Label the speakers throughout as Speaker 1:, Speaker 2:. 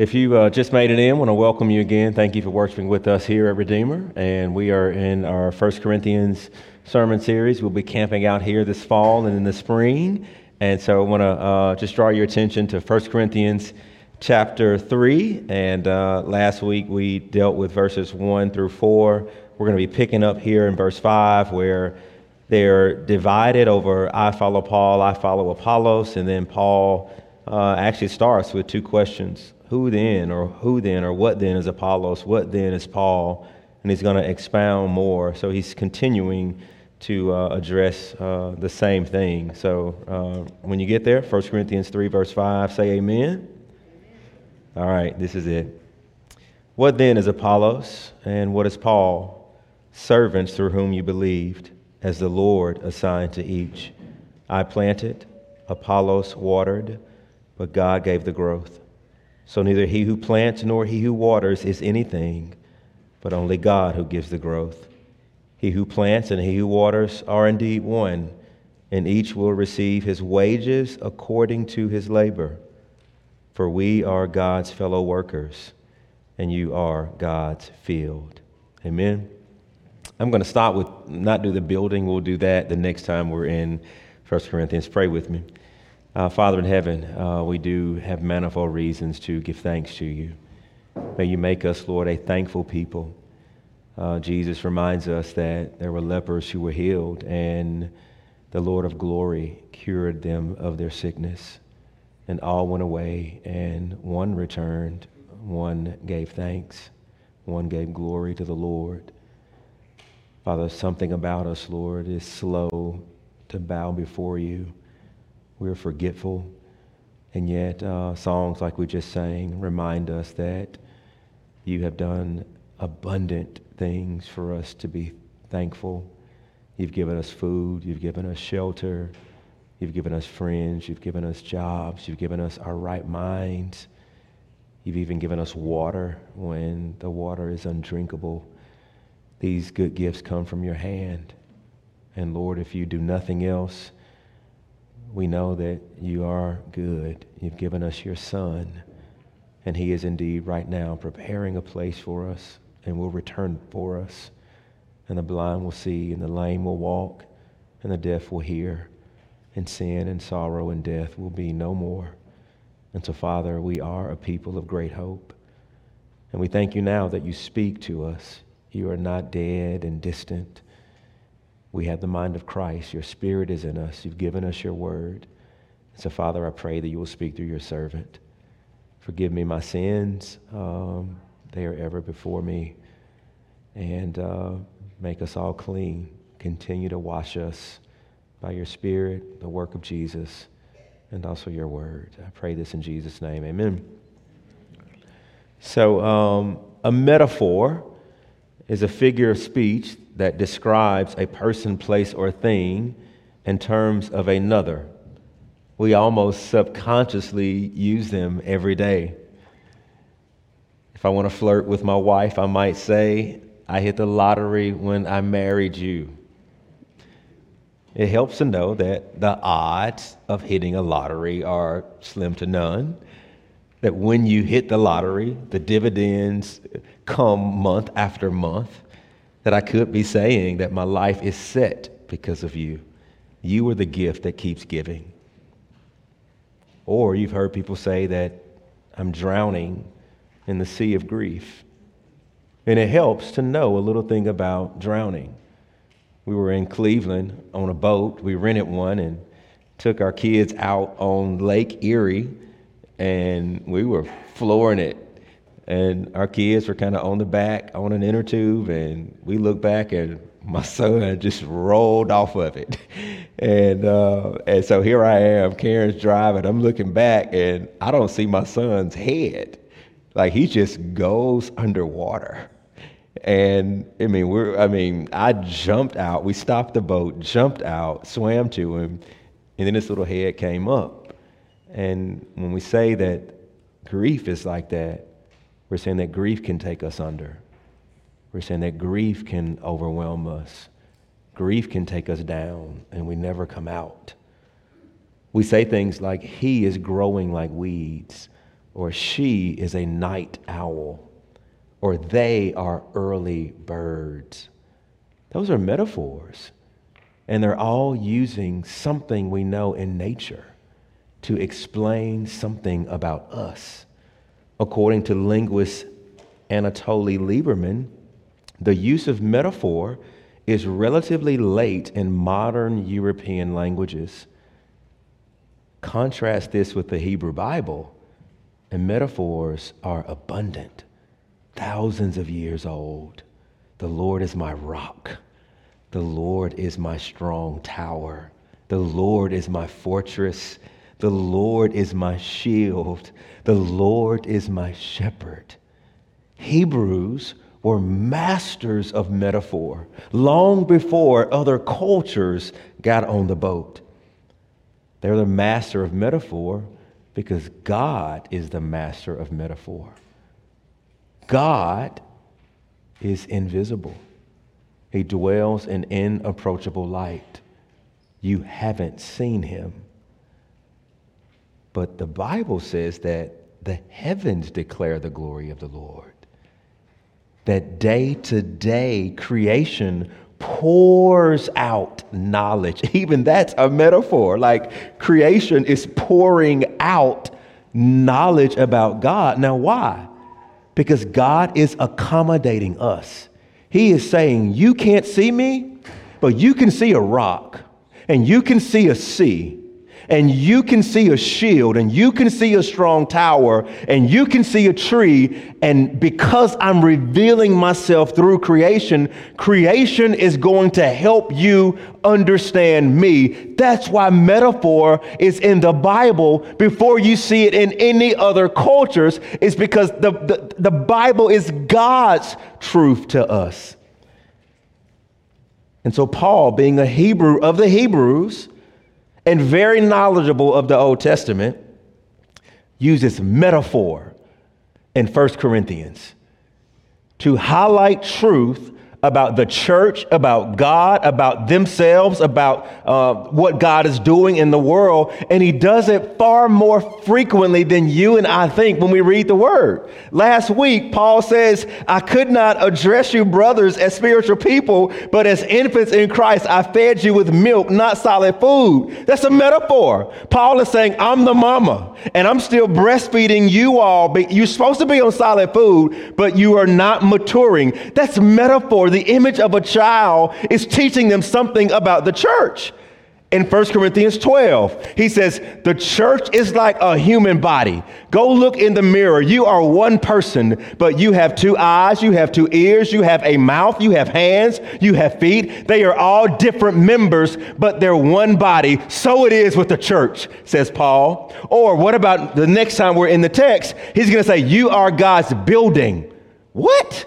Speaker 1: If you uh, just made it in, I want to welcome you again. Thank you for worshiping with us here at Redeemer. And we are in our First Corinthians sermon series. We'll be camping out here this fall and in the spring. And so I want to uh, just draw your attention to First Corinthians chapter 3. And uh, last week we dealt with verses 1 through 4. We're going to be picking up here in verse 5 where they're divided over I follow Paul, I follow Apollos. And then Paul uh, actually starts with two questions who then, or who then, or what then is Apollos? What then is Paul? And he's going to expound more. So he's continuing to uh, address uh, the same thing. So uh, when you get there, 1 Corinthians 3, verse 5, say amen. amen. All right, this is it. What then is Apollos, and what is Paul? Servants through whom you believed, as the Lord assigned to each. I planted, Apollos watered, but God gave the growth. So neither he who plants nor he who waters is anything, but only God who gives the growth. He who plants and he who waters are indeed one, and each will receive his wages according to his labor. For we are God's fellow workers, and you are God's field. Amen. I'm going to stop with not do the building. We'll do that the next time we're in 1 Corinthians. Pray with me. Uh, Father in heaven, uh, we do have manifold reasons to give thanks to you. May you make us, Lord, a thankful people. Uh, Jesus reminds us that there were lepers who were healed, and the Lord of glory cured them of their sickness. And all went away, and one returned, one gave thanks, one gave glory to the Lord. Father, something about us, Lord, is slow to bow before you we're forgetful. And yet, uh, songs like we just sang remind us that you have done abundant things for us to be thankful. You've given us food, you've given us shelter, you've given us friends, you've given us jobs, you've given us our right minds. You've even given us water when the water is undrinkable. These good gifts come from your hand. And Lord, if you do nothing else, we know that you are good. You've given us your Son, and He is indeed right now preparing a place for us and will return for us. And the blind will see, and the lame will walk, and the deaf will hear, and sin and sorrow and death will be no more. And so, Father, we are a people of great hope. And we thank you now that you speak to us. You are not dead and distant we have the mind of Christ. Your spirit is in us. You've given us your word. So, Father, I pray that you will speak through your servant. Forgive me my sins. Um, they are ever before me. And uh, make us all clean. Continue to wash us by your spirit, the work of Jesus, and also your word. I pray this in Jesus' name. Amen. So, um, a metaphor is a figure of speech that describes a person, place, or thing in terms of another. We almost subconsciously use them every day. If I want to flirt with my wife, I might say, I hit the lottery when I married you. It helps to know that the odds of hitting a lottery are slim to none. That when you hit the lottery, the dividends come month after month that I could be saying that my life is set because of you. You are the gift that keeps giving. Or you've heard people say that I'm drowning in the sea of grief. And it helps to know a little thing about drowning. We were in Cleveland on a boat, we rented one and took our kids out on Lake Erie, and we were flooring it and our kids were kind of on the back on an inner tube, and we looked back and my son just rolled off of it. And, uh, and so here I am, Karen's driving. I'm looking back and I don't see my son's head. Like he just goes underwater. And I mean, we're, I mean, I jumped out. We stopped the boat, jumped out, swam to him, and then this little head came up. And when we say that grief is like that, we're saying that grief can take us under. We're saying that grief can overwhelm us. Grief can take us down and we never come out. We say things like, He is growing like weeds. or she is a night owl, or they are early birds. Those are metaphors. And they're all using something we know in nature to explain something about us. According to linguist Anatoly Liberman, the use of metaphor is relatively late in modern European languages. Contrast this with the Hebrew Bible, and metaphors are abundant, thousands of years old. The Lord is my rock. The Lord is my strong tower. The Lord is my fortress. The Lord is my shield. The Lord is my shepherd. Hebrews were masters of metaphor long before other cultures got on the boat. They're the master of metaphor because God is the master of metaphor. God is invisible. He dwells in inapproachable light. You haven't seen him. But the Bible says that the heavens declare the glory of the Lord. That day to day creation pours out knowledge. Even that's a metaphor. Like creation is pouring out knowledge about God. Now, why? Because God is accommodating us. He is saying, You can't see me, but you can see a rock, and you can see a sea, and you can see a shield, and you can see a strong tower, and you can see a tree. And because I'm revealing myself through creation, creation is going to help you understand me. That's why metaphor is in the Bible before you see it in any other cultures, is because the, the, the Bible is God's truth to us. And so, Paul, being a Hebrew of the Hebrews, and very knowledgeable of the Old Testament, uses metaphor in 1 Corinthians to highlight truth about the church, about God, about themselves, about uh, what God is doing in the world. And he does it far more frequently than you and I think when we read the word. Last week, Paul says, I could not address you, brothers, as spiritual people, but as infants in Christ, I fed you with milk, not solid food. That's a metaphor. Paul is saying, I'm the mama, and I'm still breastfeeding you all. You're supposed to be on solid food, but you are not maturing. That's metaphor the image of a child is teaching them something about the church. In 1 Corinthians 12, he says, The church is like a human body. Go look in the mirror. You are one person, but you have two eyes, you have two ears, you have a mouth, you have hands, you have feet. They are all different members, but they're one body. So it is with the church, says Paul. Or what about the next time we're in the text? He's going to say, You are God's building. What?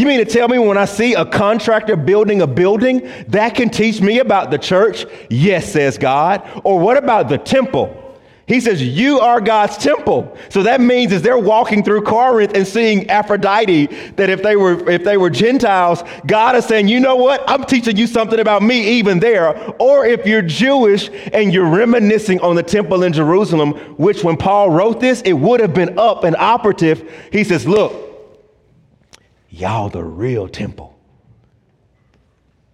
Speaker 1: You mean to tell me when I see a contractor building a building, that can teach me about the church? Yes, says God. Or what about the temple? He says, You are God's temple. So that means as they're walking through Corinth and seeing Aphrodite, that if they were if they were Gentiles, God is saying, you know what? I'm teaching you something about me even there. Or if you're Jewish and you're reminiscing on the temple in Jerusalem, which when Paul wrote this, it would have been up and operative. He says, Look, Y'all the real temple.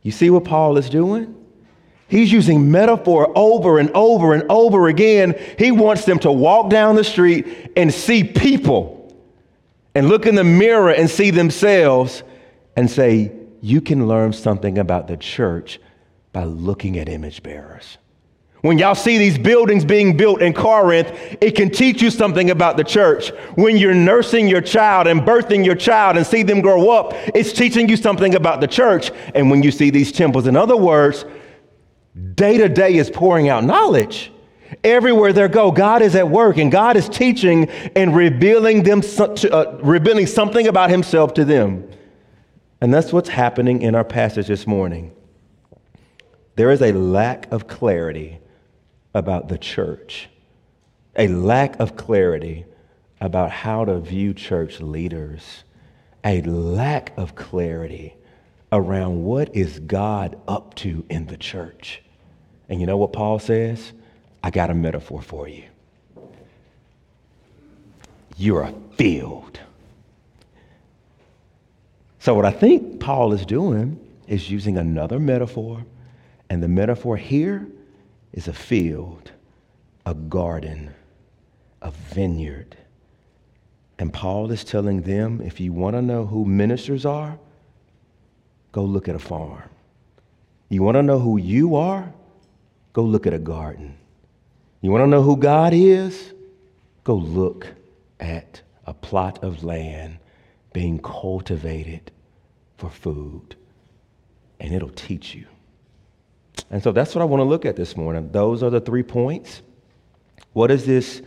Speaker 1: You see what Paul is doing? He's using metaphor over and over and over again. He wants them to walk down the street and see people and look in the mirror and see themselves and say, You can learn something about the church by looking at image bearers. When y'all see these buildings being built in Corinth, it can teach you something about the church. When you're nursing your child and birthing your child and see them grow up, it's teaching you something about the church. And when you see these temples, in other words, day to day is pouring out knowledge. Everywhere they go, God is at work and God is teaching and revealing them uh, revealing something about himself to them. And that's what's happening in our passage this morning. There is a lack of clarity about the church, a lack of clarity about how to view church leaders, a lack of clarity around what is God up to in the church. And you know what Paul says? I got a metaphor for you. you're a field. So, what I think Paul is doing is using another metaphor, and the metaphor here is a field, a garden, a vineyard. And Paul is telling them if you want to know who ministers are, go look at a farm. You want to know who you are? Go look at a garden. You want to know who God is? Go look at a plot of land being cultivated for food, and it'll teach you. And so that's what I want to look at this morning. Those are the three points. What is this?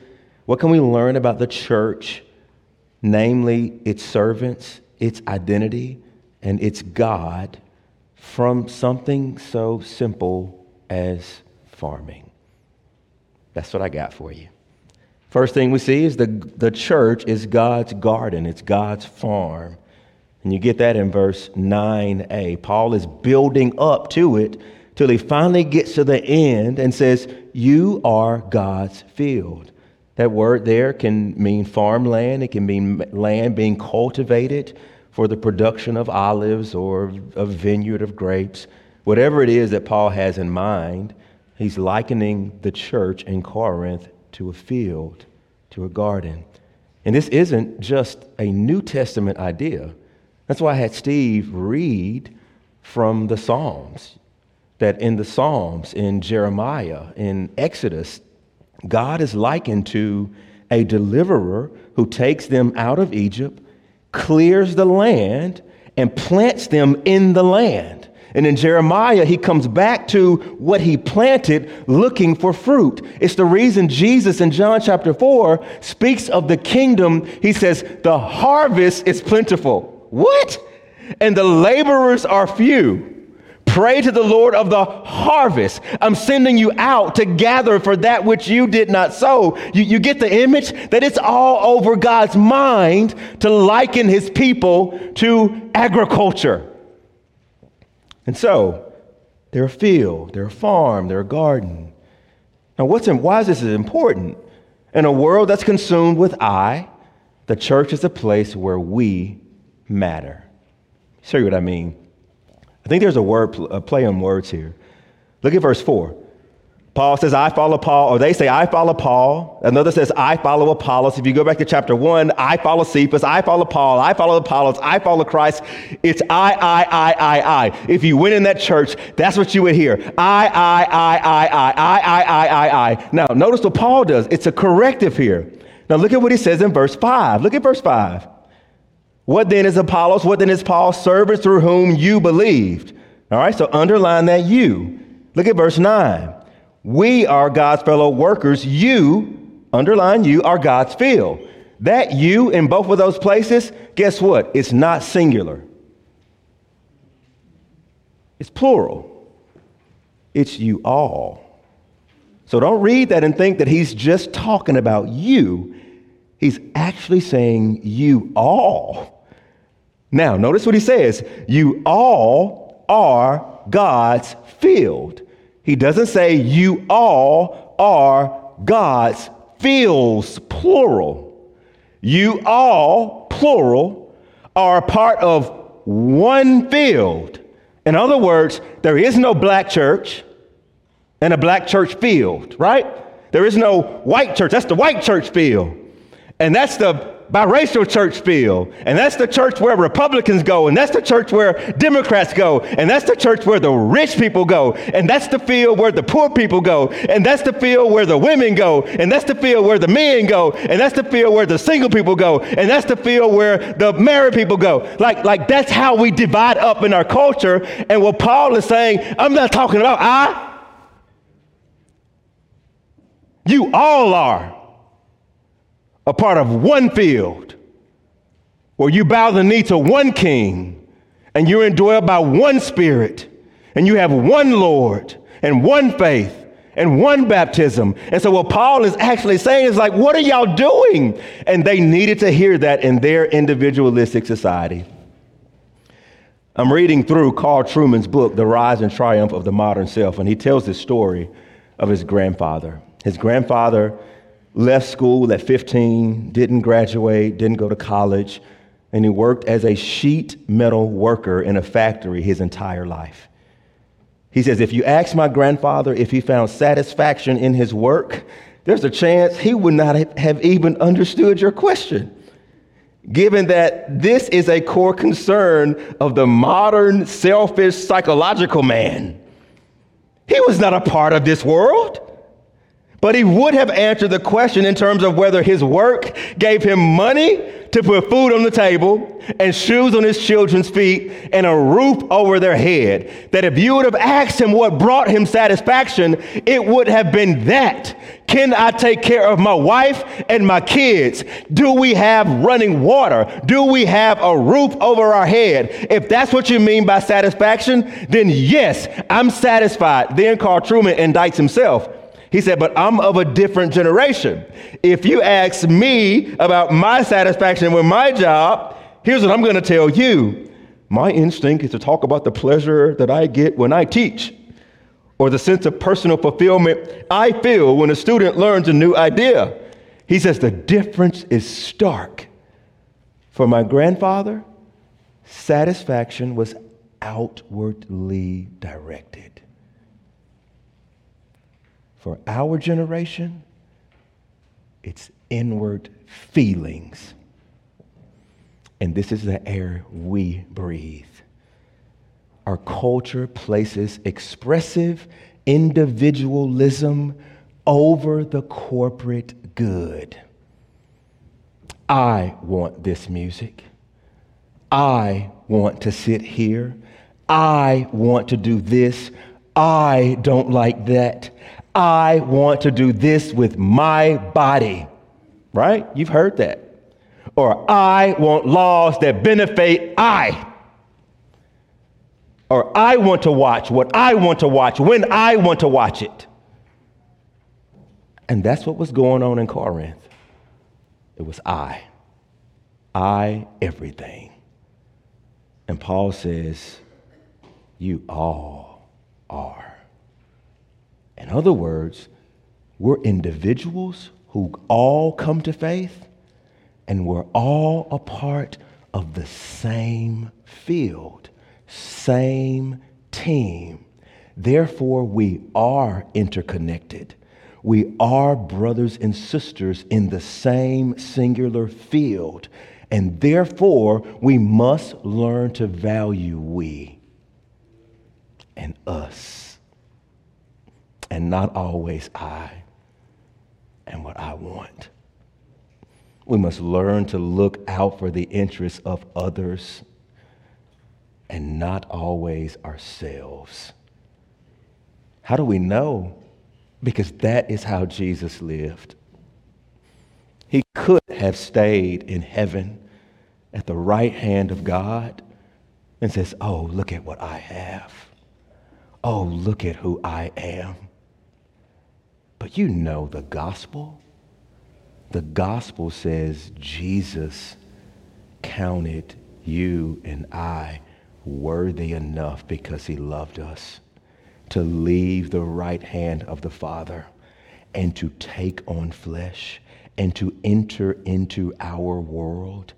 Speaker 1: What can we learn about the church, namely its servants, its identity, and its God from something so simple as farming? That's what I got for you. First thing we see is the, the church is God's garden, it's God's farm. And you get that in verse 9a. Paul is building up to it till he finally gets to the end and says, You are God's field. That word there can mean farmland, it can mean land being cultivated for the production of olives or a vineyard of grapes. Whatever it is that Paul has in mind, he's likening the church in Corinth to a field, to a garden. And this isn't just a New Testament idea. That's why I had Steve read from the Psalms. That in the Psalms, in Jeremiah, in Exodus, God is likened to a deliverer who takes them out of Egypt, clears the land, and plants them in the land. And in Jeremiah, he comes back to what he planted looking for fruit. It's the reason Jesus in John chapter 4 speaks of the kingdom. He says, The harvest is plentiful what? And the laborers are few. Pray to the Lord of the harvest. I'm sending you out to gather for that which you did not sow. You, you get the image that it's all over God's mind to liken his people to agriculture. And so, they're a field, they're a farm, they're a garden. Now, what's in, why is this important? In a world that's consumed with I, the church is a place where we matter. Show you what I mean. I think there's a word a play on words here. Look at verse 4. Paul says, I follow Paul, or they say, I follow Paul. Another says, I follow Apollos. If you go back to chapter 1, I follow Cephas, I follow Paul, I follow Apollos, I follow Christ. It's I, I, I, I, I. If you went in that church, that's what you would hear. I, I, I, I, I, I, I, I, I, I. Now, notice what Paul does. It's a corrective here. Now, look at what he says in verse 5. Look at verse 5. What then is Apollos? What then is Paul? Servants through whom you believed. All right, so underline that you. Look at verse 9. We are God's fellow workers. You, underline you, are God's field. That you in both of those places, guess what? It's not singular, it's plural. It's you all. So don't read that and think that he's just talking about you. He's actually saying you all. Now, notice what he says you all are God's field. He doesn't say you all are God's fields, plural. You all, plural, are part of one field. In other words, there is no black church and a black church field, right? There is no white church. That's the white church field. And that's the biracial church field. And that's the church where Republicans go. And that's the church where Democrats go. And that's the church where the rich people go. And that's the field where the poor people go. And that's the field where the women go. And that's the field where the men go. And that's the field where the single people go. And that's the field where the married people go. Like, like that's how we divide up in our culture. And what Paul is saying, I'm not talking about I. You all are a part of one field where you bow the knee to one king and you're indwelled by one spirit and you have one Lord and one faith and one baptism. And so, what Paul is actually saying is like, what are y'all doing? And they needed to hear that in their individualistic society. I'm reading through Carl Trueman's book, The Rise and Triumph of the Modern Self, and he tells this story of his grandfather. His grandfather left school at 15, didn't graduate, didn't go to college, and he worked as a sheet metal worker in a factory his entire life. He says, if you ask my grandfather if he found satisfaction in his work, there's a chance he would not have even understood your question. Given that this is a core concern of the modern, selfish, psychological man. He was not a part of this world. But he would have answered the question in terms of whether his work gave him money to put food on the table and shoes on his children's feet and a roof over their head. That if you would have asked him what brought him satisfaction, it would have been that. Can I take care of my wife and my kids? Do we have running water? Do we have a roof over our head? If that's what you mean by satisfaction, then yes, I'm satisfied. Then Carl Trueman indicts himself. He said, But I'm of a different generation. If you ask me about my satisfaction with my job, here's what I'm going to tell you. My instinct is to talk about the pleasure that I get when I teach, or the sense of personal fulfillment I feel when a student learns a new idea. He says, The difference is stark. For my grandfather, satisfaction was outwardly directed. For our generation, it's inward feelings. And this is the air we breathe. Our culture places expressive individualism over the corporate good. I want this music. I want to sit here. I want to do this. I don't like that. I want to do this with my body. Right? You've heard that. Or I want laws that benefit I. Or I want to watch what I want to watch when I want to watch it. And that's what was going on in Corinth. It was I. I, everything. And Paul says, You all are. In other words, we're individuals who all come to faith, and we're all a part of the same field, same team. Therefore, we are interconnected. We are brothers and sisters in the same singular field. And therefore, we must learn to value we and us and not always I and what I want. We must learn to look out for the interests of others and not always ourselves. How do we know? Because that is how Jesus lived. He could have stayed in heaven at the right hand of God and says, Oh, look at what I have. Oh, look at who I am. But you know the gospel. The gospel says Jesus counted you and I worthy enough because he loved us to leave the right hand of the Father and to take on flesh and to enter into our world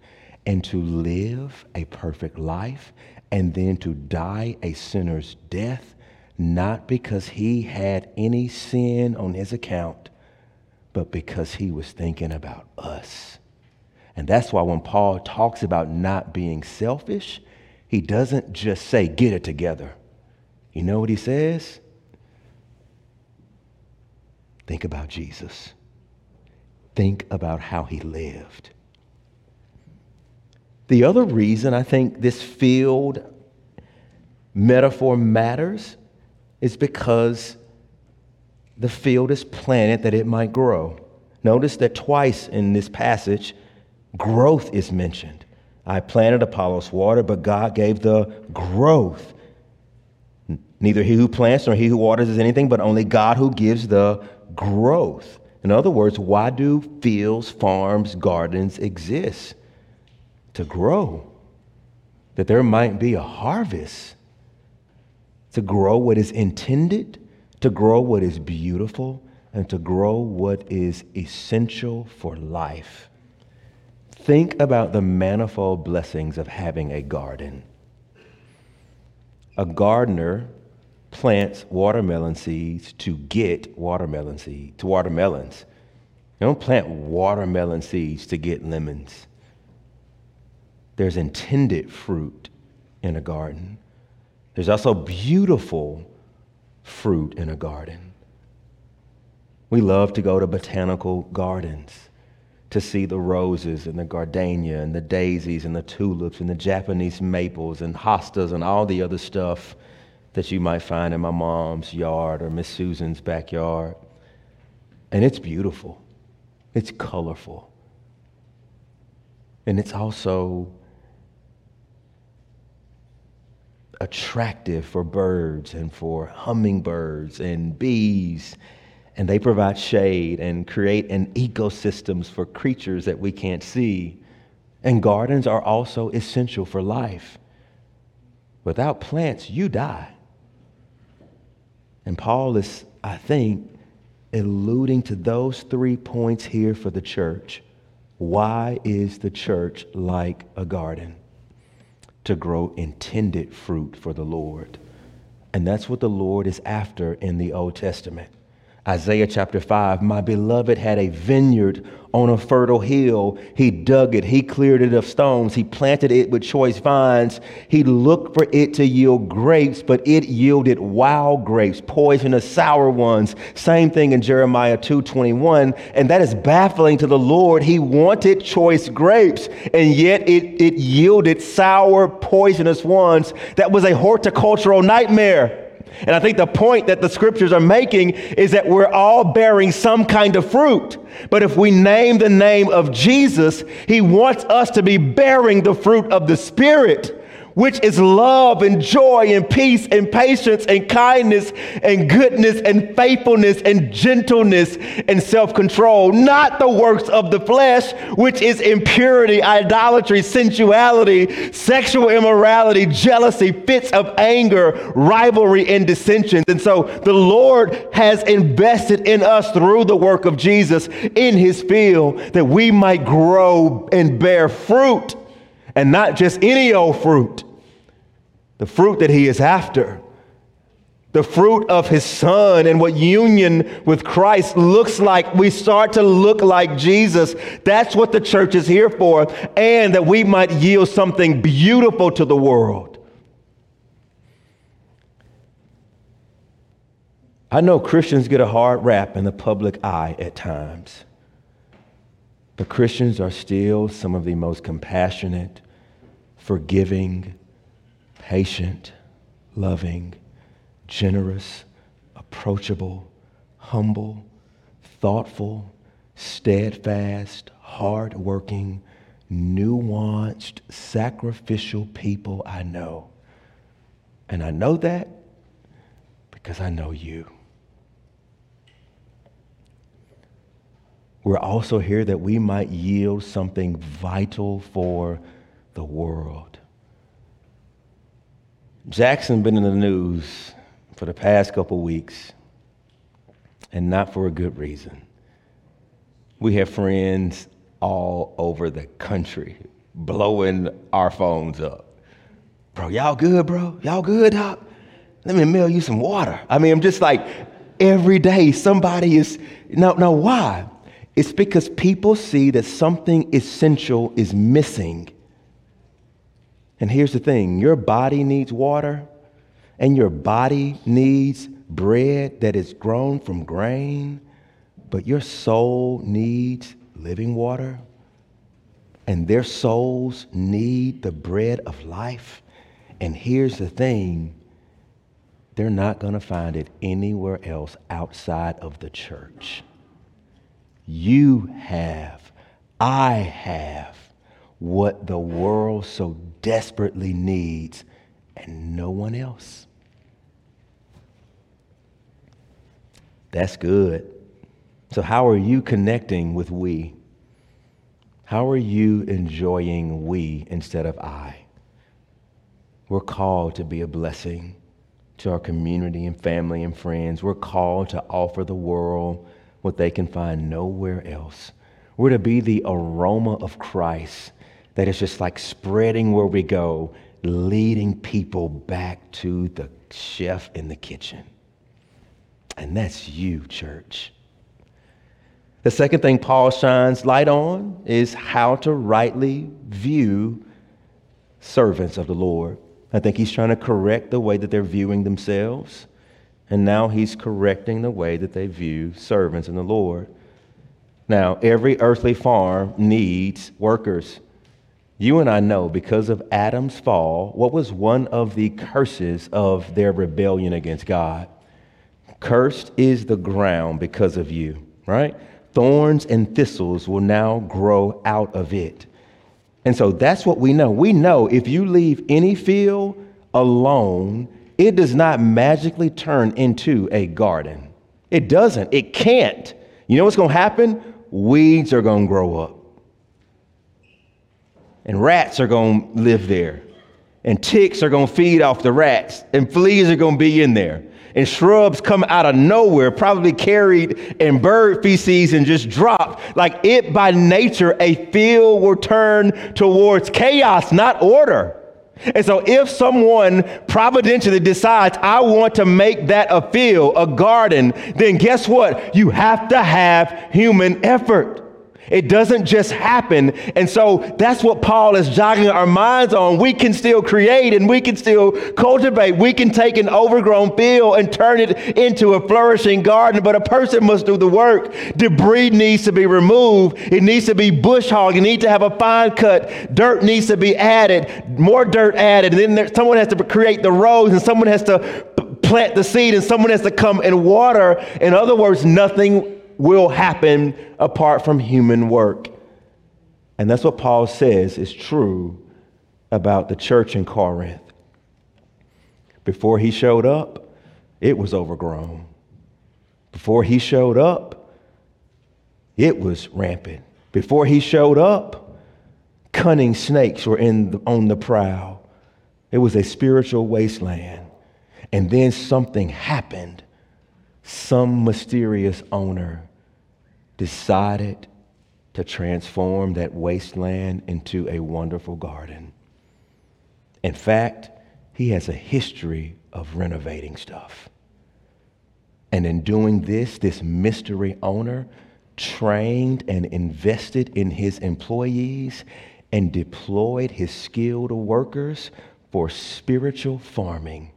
Speaker 1: and to live a perfect life and then to die a sinner's death not because he had any sin on his account, but because he was thinking about us. And that's why when Paul talks about not being selfish, he doesn't just say, get it together. You know what he says? Think about Jesus. Think about how he lived. The other reason I think this field metaphor matters is because the field is planted that it might grow. Notice that twice in this passage, growth is mentioned. I planted Apollos water, but God gave the growth. Neither he who plants nor he who waters is anything, but only God who gives the growth. In other words, why do fields, farms, gardens exist? To grow, that there might be a harvest to grow what is intended, to grow what is beautiful, and to grow what is essential for life. Think about the manifold blessings of having a garden. A gardener plants watermelon seeds to get watermelon seeds, to watermelons. You don't plant watermelon seeds to get lemons. There's intended fruit in a garden. There's also beautiful fruit in a garden. We love to go to botanical gardens to see the roses and the gardenia and the daisies and the tulips and the Japanese maples and hostas and all the other stuff that you might find in my mom's yard or Miss Susan's backyard. And it's beautiful, it's colorful, and it's also attractive for birds and for hummingbirds and bees. And they provide shade and create an ecosystems for creatures that we can't see. And gardens are also essential for life. Without plants, you die. And Paul is, I think, alluding to those three points here for the church. Why is the church like a garden? To grow intended fruit for the Lord. And that's what the Lord is after in the Old Testament. Isaiah chapter 5 My beloved had a vineyard on a fertile hill. He dug it, he cleared it of stones, he planted it with choice vines. He looked for it to yield grapes, but it yielded wild grapes, poisonous, sour ones. Same thing in Jeremiah 2:21, and that is baffling to the Lord. He wanted choice grapes, and yet it, it yielded sour, poisonous ones. That was a horticultural nightmare. And I think the point that the scriptures are making is that we're all bearing some kind of fruit. But if we name the name of Jesus, he wants us to be bearing the fruit of the Spirit which is love and joy and peace and patience and kindness and goodness and faithfulness and gentleness and self control, not the works of the flesh, which is impurity, idolatry, sensuality, sexual immorality, jealousy, fits of anger, rivalry, and dissensions. And so the Lord has invested in us through the work of Jesus in his field that we might grow and bear fruit and not just any old fruit, the fruit that he is after. The fruit of his son and what union with Christ looks like. We start to look like Jesus. That's what the church is here for, and that we might yield something beautiful to the world. I know Christians get a hard rap in the public eye at times. But Christians are still some of the most compassionate, forgiving, patient, loving, generous, approachable, humble, thoughtful, steadfast, hardworking, nuanced, sacrificial people I know. And I know that because I know you. We're also here that we might yield something vital for the world. Jackson been in the news for the past couple weeks, and not for a good reason. We have friends all over the country blowing our phones up. Bro, y'all good, bro? Y'all good, doc? Let me mail you some water. I mean, I'm just like, every day somebody is, now, now why? It's because people see that something essential is missing. And here's the thing your body needs water, and your body needs bread that is grown from grain, but your soul needs living water, and their souls need the bread of life. And here's the thing they're not going to find it anywhere else outside of the church. You have, I have what the world so desperately needs, and no one else. That's good. So, how are you connecting with we? How are you enjoying we instead of I? We're called to be a blessing to our community and family and friends. We're called to offer the world what they can find nowhere else. We're to be the aroma of Christ that is just like spreading where we go, leading people back to the chef in the kitchen. And that's you, church. The second thing Paul shines light on is how to rightly view servants of the Lord. I think he's trying to correct the way that they're viewing themselves. And now he's correcting the way that they view servants in the Lord. Now, every earthly farm needs workers. You and I know because of Adam's fall, what was one of the curses of their rebellion against God? Cursed is the ground because of you, right? Thorns and thistles will now grow out of it. And so that's what we know. We know if you leave any field alone, it does not magically turn into a garden. It doesn't. It can't. You know what's going to happen? Weeds are going to grow up. And rats are going to live there. And ticks are going to feed off the rats. And fleas are going to be in there and shrubs come out of nowhere, probably carried in bird feces and just dropped. Like it by nature, a field will turn towards chaos, not order. And so, if someone providentially decides, I want to make that a field, a garden, then guess what? You have to have human effort. It doesn't just happen. And so that's what Paul is jogging our minds on. We can still create and we can still cultivate. We can take an overgrown field and turn it into a flourishing garden, but a person must do the work. Debris needs to be removed. It needs to be bush hogged. You need to have a fine cut. Dirt needs to be added, more dirt added. And then there, someone has to create the rows and someone has to plant the seed and someone has to come and water. In other words, nothing will happen apart from human work. And that's what Paul says is true about the church in Corinth. Before he showed up, it was overgrown. Before he showed up, it was rampant. Before he showed up, cunning snakes were in the, on the prowl. It was a spiritual wasteland. And then something happened. Some mysterious owner decided to transform that wasteland into a wonderful garden. In fact, he has a history of renovating stuff. And in doing this, this mystery owner trained and invested in his employees and deployed his skilled workers for spiritual farming.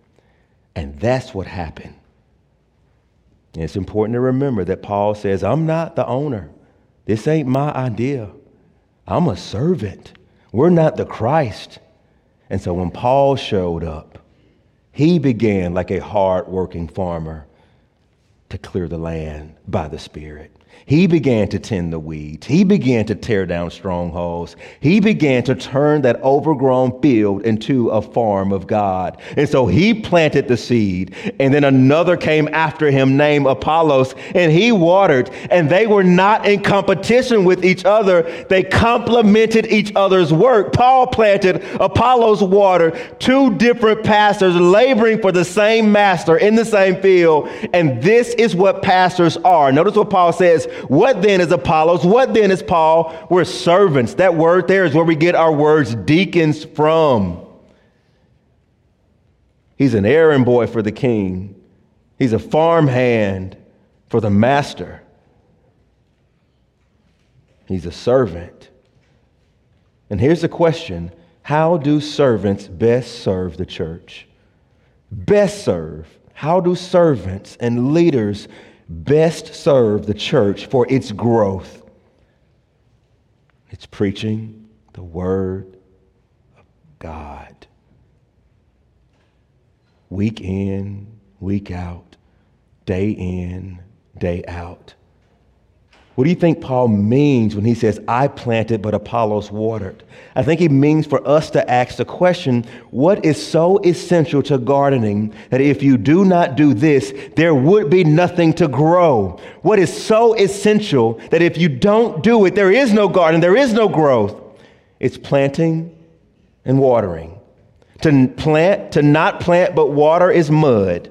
Speaker 1: And that's what happened. And it's important to remember that Paul says, I'm not the owner. This ain't my idea. I'm a servant. We're not the Christ. And so when Paul showed up, he began like a hard-working farmer to clear the land by the Spirit. He began to tend the weeds. He began to tear down strongholds. He began to turn that overgrown field into a farm of God. And so he planted the seed. And then another came after him named Apollos, and he watered. And they were not in competition with each other, they complemented each other's work. Paul planted, Apollos watered, two different pastors laboring for the same master in the same field. And this is what pastors are. Notice what Paul says what then is Apollos? What then is Paul? We're servants. That word there is where we get our words deacons from. He's an errand boy for the king, he's a farmhand for the master. He's a servant. And here's the question How do servants best serve the church? Best serve. How do servants and leaders best serve the church for its growth? It's preaching the Word of God. Week in, week out, day in, day out. What do you think Paul means when he says, I planted, but Apollos watered? I think he means for us to ask the question what is so essential to gardening that if you do not do this, there would be nothing to grow? What is so essential that if you don't do it, there is no garden, there is no growth? It's planting and watering. To plant, to not plant but water is mud.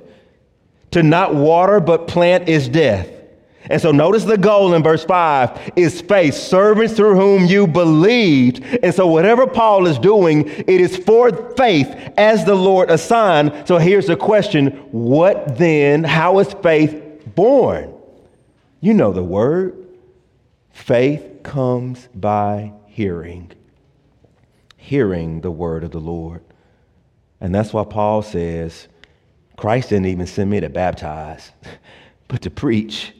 Speaker 1: To not water but plant is death. And so notice the goal in verse 5 is faith, servants through whom you believed. And so whatever Paul is doing, it is for faith as the Lord assigned. So here's the question What then? How is faith born? You know the word. Faith comes by hearing, hearing the word of the Lord. And that's why Paul says, Christ didn't even send me to baptize, but to preach.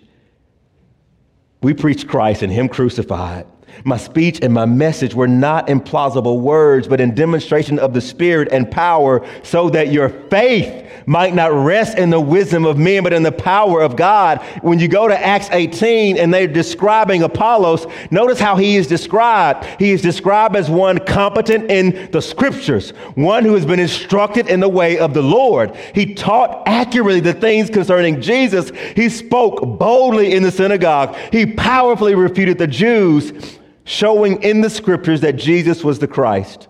Speaker 1: We preach Christ and Him crucified. My speech and my message were not in plausible words, but in demonstration of the Spirit and power, so that your faith might not rest in the wisdom of men, but in the power of God. When you go to Acts 18 and they're describing Apollos, notice how he is described. He is described as one competent in the scriptures, one who has been instructed in the way of the Lord. He taught accurately the things concerning Jesus. He spoke boldly in the synagogue. He powerfully refuted the Jews showing in the scriptures that Jesus was the Christ.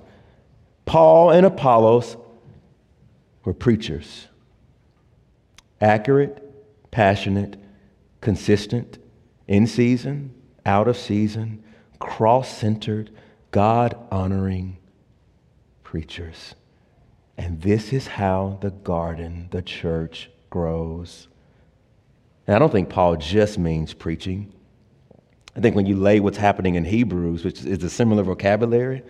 Speaker 1: Paul and Apollos were preachers accurate, passionate, consistent, in season, out of season, cross centered, God honoring preachers. And this is how the garden, the church, grows. And I don't think Paul just means preaching. I think when you lay what's happening in Hebrews, which is a similar vocabulary,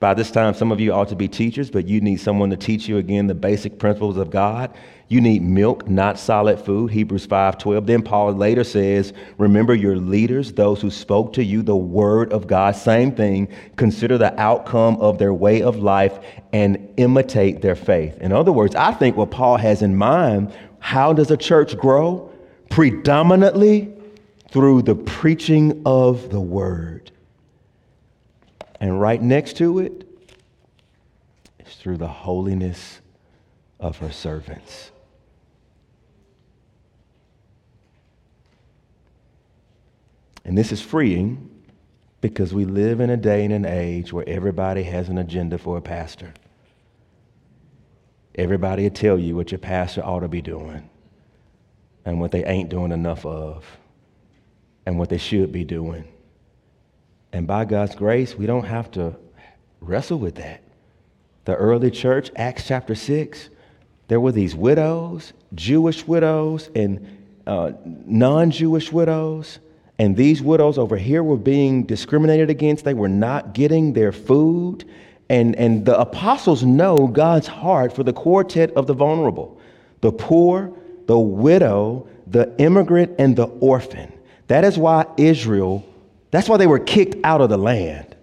Speaker 1: by this time, some of you ought to be teachers, but you need someone to teach you again the basic principles of God. You need milk, not solid food, Hebrews 5:12. Then Paul later says, "Remember your leaders, those who spoke to you the word of God, same thing. Consider the outcome of their way of life and imitate their faith." In other words, I think what Paul has in mind, how does a church grow? Predominantly through the preaching of the word. And right next to it is through the holiness of her servants. And this is freeing because we live in a day and an age where everybody has an agenda for a pastor. Everybody will tell you what your pastor ought to be doing and what they ain't doing enough of and what they should be doing. And by God's grace, we don't have to wrestle with that. The early church, Acts chapter 6, there were these widows, Jewish widows and uh, non Jewish widows. And these widows over here were being discriminated against. They were not getting their food. And, and the apostles know God's heart for the quartet of the vulnerable the poor, the widow, the immigrant, and the orphan. That is why Israel, that's why they were kicked out of the land.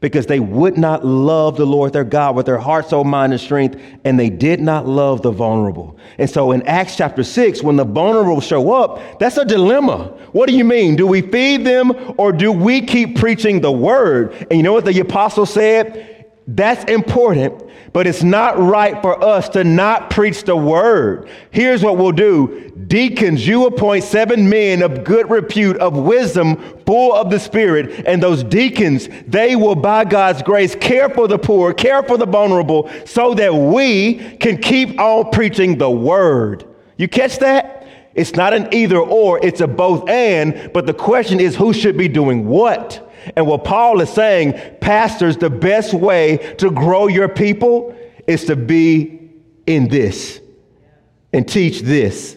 Speaker 1: Because they would not love the Lord their God with their heart, soul, mind, and strength, and they did not love the vulnerable. And so in Acts chapter 6, when the vulnerable show up, that's a dilemma. What do you mean? Do we feed them or do we keep preaching the word? And you know what the apostle said? That's important, but it's not right for us to not preach the word. Here's what we'll do Deacons, you appoint seven men of good repute, of wisdom, full of the Spirit. And those deacons, they will, by God's grace, care for the poor, care for the vulnerable, so that we can keep on preaching the word. You catch that? It's not an either or, it's a both and, but the question is who should be doing what? And what Paul is saying, pastors, the best way to grow your people is to be in this and teach this.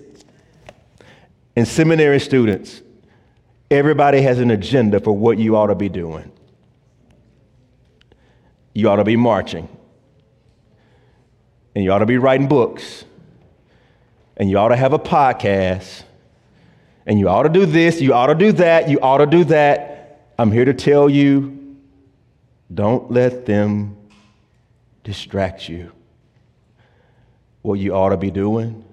Speaker 1: And seminary students, everybody has an agenda for what you ought to be doing. You ought to be marching. And you ought to be writing books. And you ought to have a podcast. And you ought to do this, you ought to do that, you ought to do that. I'm here to tell you don't let them distract you. What you ought to be doing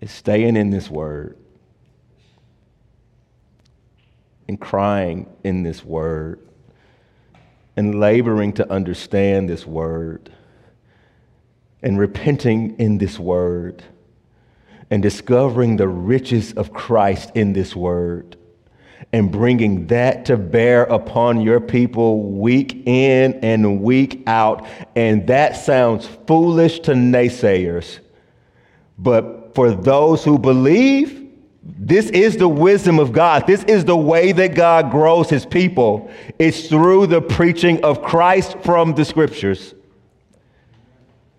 Speaker 1: is staying in this word and crying in this word and laboring to understand this word and repenting in this word and discovering the riches of Christ in this word and bringing that to bear upon your people week in and week out. And that sounds foolish to naysayers. But for those who believe, This is the wisdom of God. This is the way that God grows his people. It's through the preaching of Christ from the scriptures.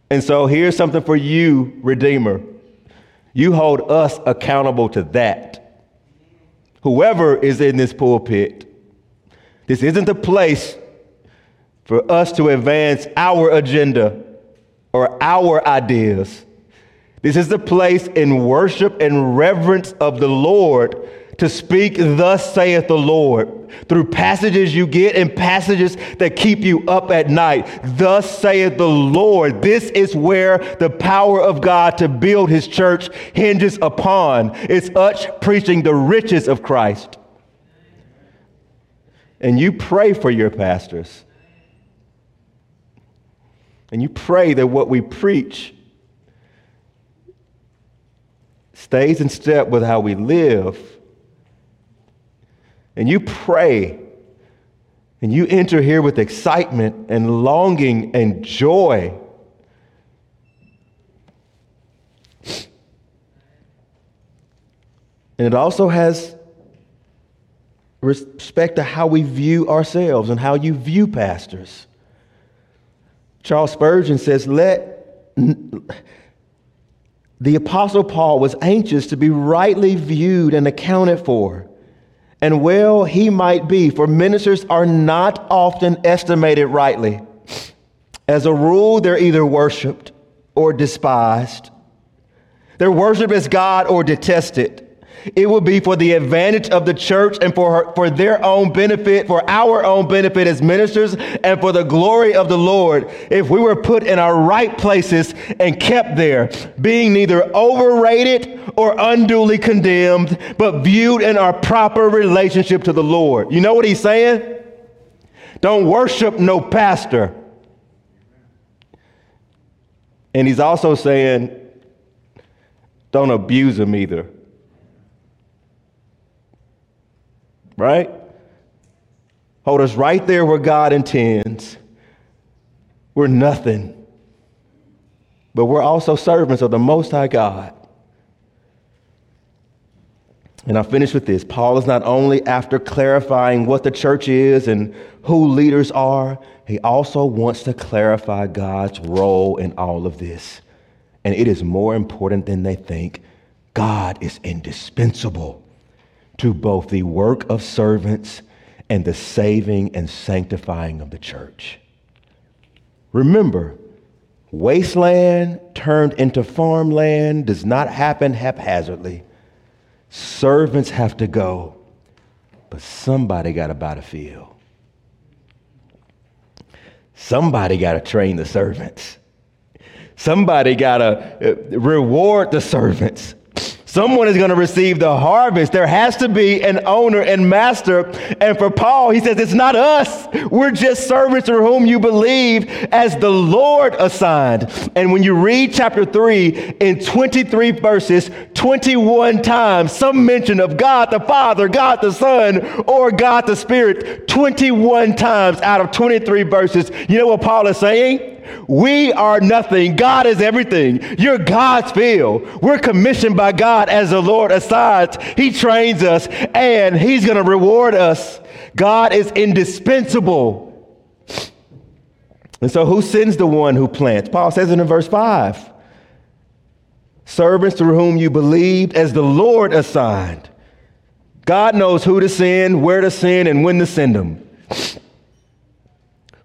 Speaker 1: And so here's something for you, Redeemer. You hold us accountable to that. Whoever is in this pulpit, this isn't the place for us to advance our agenda or our ideas. This is the place in worship and reverence of the Lord to speak, Thus saith the Lord, through passages you get and passages that keep you up at night. Thus saith the Lord. This is where the power of God to build his church hinges upon. It's us preaching the riches of Christ. And you pray for your pastors. And you pray that what we preach stays in step with how we live and you pray and you enter here with excitement and longing and joy. And it also has respect to how we view ourselves and how you view pastors. Charles Spurgeon says, Let the Apostle Paul was anxious to be rightly viewed and accounted for. And well, he might be, for ministers are not often estimated rightly. As a rule, they're either worshiped or despised. They're worshiped as God or detested. It would be for the advantage of the church and for, her, for their own benefit, for our own benefit as ministers, and for the glory of the Lord if we were put in our right places and kept there, being neither overrated or unduly condemned, but viewed in our proper relationship to the Lord. You know what he's saying? Don't worship no pastor. And he's also saying, don't abuse him either. Right? Hold us right there where God intends. We're nothing, but we're also servants of the Most High God. And I'll finish with this. Paul is not only after clarifying what the church is and who leaders are, he also wants to clarify God's role in all of this. And it is more important than they think. God is indispensable to both the work of servants and the saving and sanctifying of the church. Remember, wasteland turned into farmland does not happen haphazardly. Servants have to go, but somebody got to buy the field. Somebody got to train the servants. Somebody got to uh, reward the servants. Someone is going to receive the harvest. There has to be an owner and master. And for Paul, he says, it's not us. We're just servants through whom you believe as the Lord assigned. And when you read chapter 3 in 23 verses, 21 times, some mention of God the Father, God the Son, or God the Spirit, 21 times out of 23 verses. You know what Paul is saying? We are nothing. God is everything. You're God's field. We're commissioned by God as the Lord assigns. He trains us and He's going to reward us. God is indispensable. And so, who sends the one who plants? Paul says it in verse 5 Servants through whom you believed as the Lord assigned. God knows who to send, where to send, and when to send them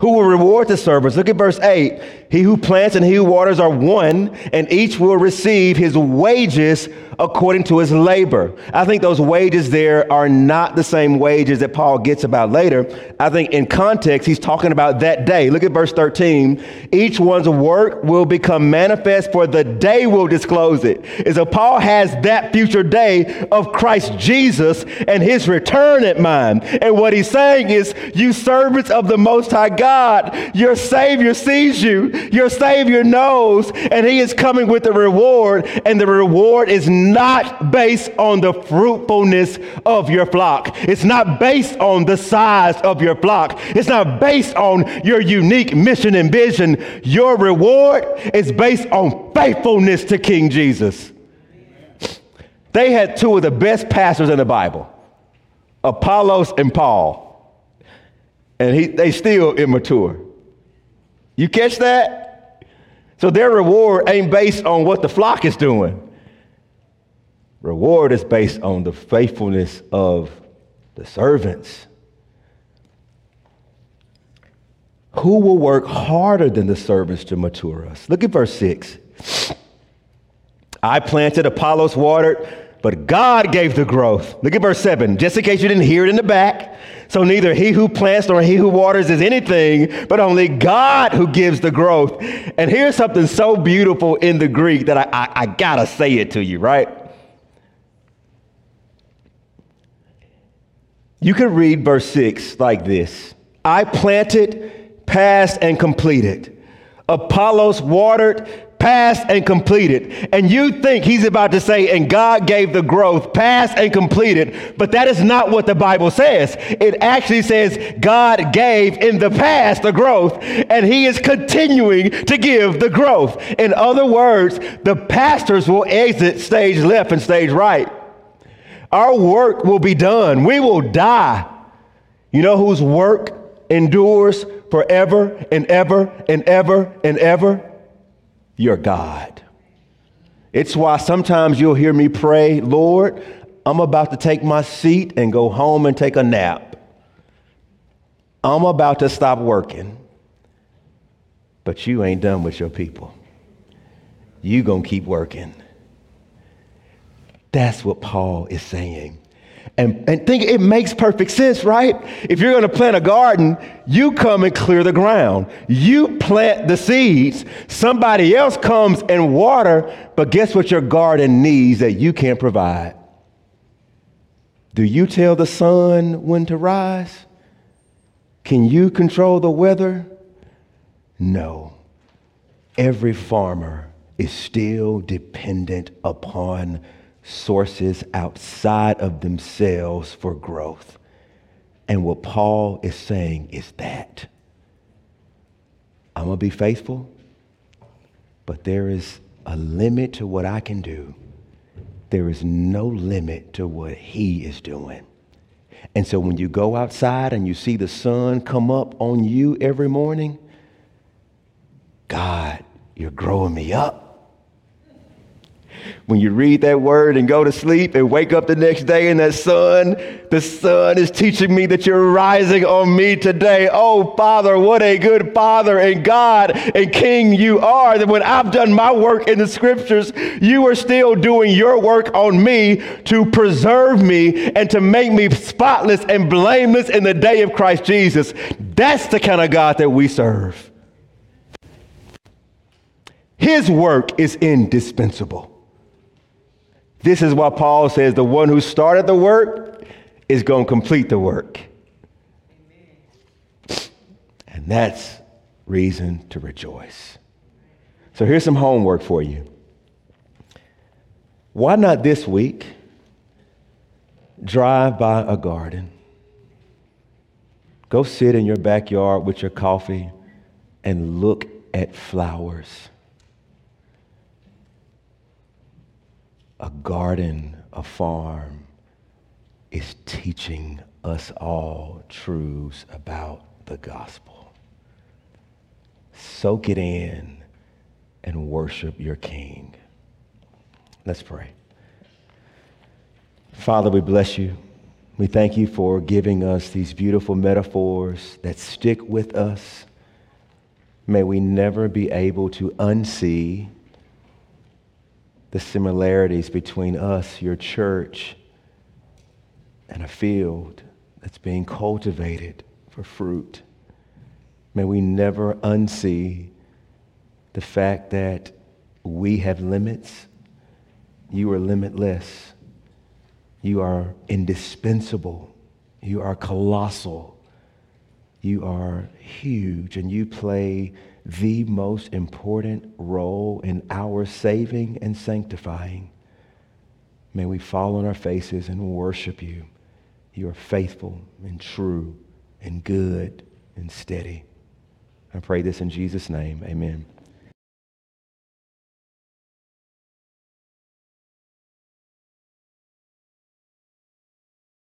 Speaker 1: who will reward the servants. Look at verse 8. He who plants and he who waters are one, and each will receive his wages according to his labor. I think those wages there are not the same wages that Paul gets about later. I think in context, he's talking about that day. Look at verse 13. Each one's work will become manifest, for the day will disclose it. And so Paul has that future day of Christ Jesus and his return at mind. And what he's saying is, you servants of the Most High God, your Savior sees you, your Savior knows, and he is coming with a reward, and the reward is not based on the fruitfulness of your flock. It's not based on the size of your flock. It's not based on your unique mission and vision. Your reward is based on faithfulness to King Jesus. They had two of the best pastors in the Bible Apollos and Paul. And he, they still immature. You catch that? So their reward ain't based on what the flock is doing. Reward is based on the faithfulness of the servants. Who will work harder than the servants to mature us? Look at verse 6. I planted, Apollos watered, but God gave the growth. Look at verse 7, just in case you didn't hear it in the back. So neither he who plants nor he who waters is anything, but only God who gives the growth. And here's something so beautiful in the Greek that I, I, I gotta say it to you, right? You can read verse 6 like this I planted, passed, and completed. Apollos watered, passed, and completed. And you think he's about to say, and God gave the growth, passed and completed. But that is not what the Bible says. It actually says God gave in the past the growth, and he is continuing to give the growth. In other words, the pastors will exit stage left and stage right. Our work will be done. We will die. You know whose work endures forever and ever and ever and ever? Your God. It's why sometimes you'll hear me pray, Lord, I'm about to take my seat and go home and take a nap. I'm about to stop working. But you ain't done with your people. You going to keep working. That's what Paul is saying. And, and think it makes perfect sense, right? If you're going to plant a garden, you come and clear the ground. You plant the seeds. Somebody else comes and water, but guess what your garden needs that you can't provide? Do you tell the sun when to rise? Can you control the weather? No. Every farmer is still dependent upon sources outside of themselves for growth. And what Paul is saying is that I'm going to be faithful, but there is a limit to what I can do. There is no limit to what he is doing. And so when you go outside and you see the sun come up on you every morning, God, you're growing me up when you read that word and go to sleep and wake up the next day and that sun, the sun is teaching me that you're rising on me today. Oh, Father, what a good Father and God and King you are. That when I've done my work in the scriptures, you are still doing your work on me to preserve me and to make me spotless and blameless in the day of Christ Jesus. That's the kind of God that we serve. His work is indispensable. This is why Paul says the one who started the work is going to complete the work. And that's reason to rejoice. So here's some homework for you. Why not this week drive by a garden? Go sit in your backyard with your coffee and look at flowers. A garden, a farm, is teaching us all truths about the gospel. Soak it in and worship your King. Let's pray. Father, we bless you. We thank you for giving us these beautiful metaphors that stick with us. May we never be able to unsee the similarities between us, your church, and a field that's being cultivated for fruit. May we never unsee the fact that we have limits. You are limitless. You are indispensable. You are colossal. You are huge, and you play the most important role in our saving and sanctifying. May we fall on our faces and worship you. You are faithful and true and good and steady. I pray this in Jesus' name. Amen.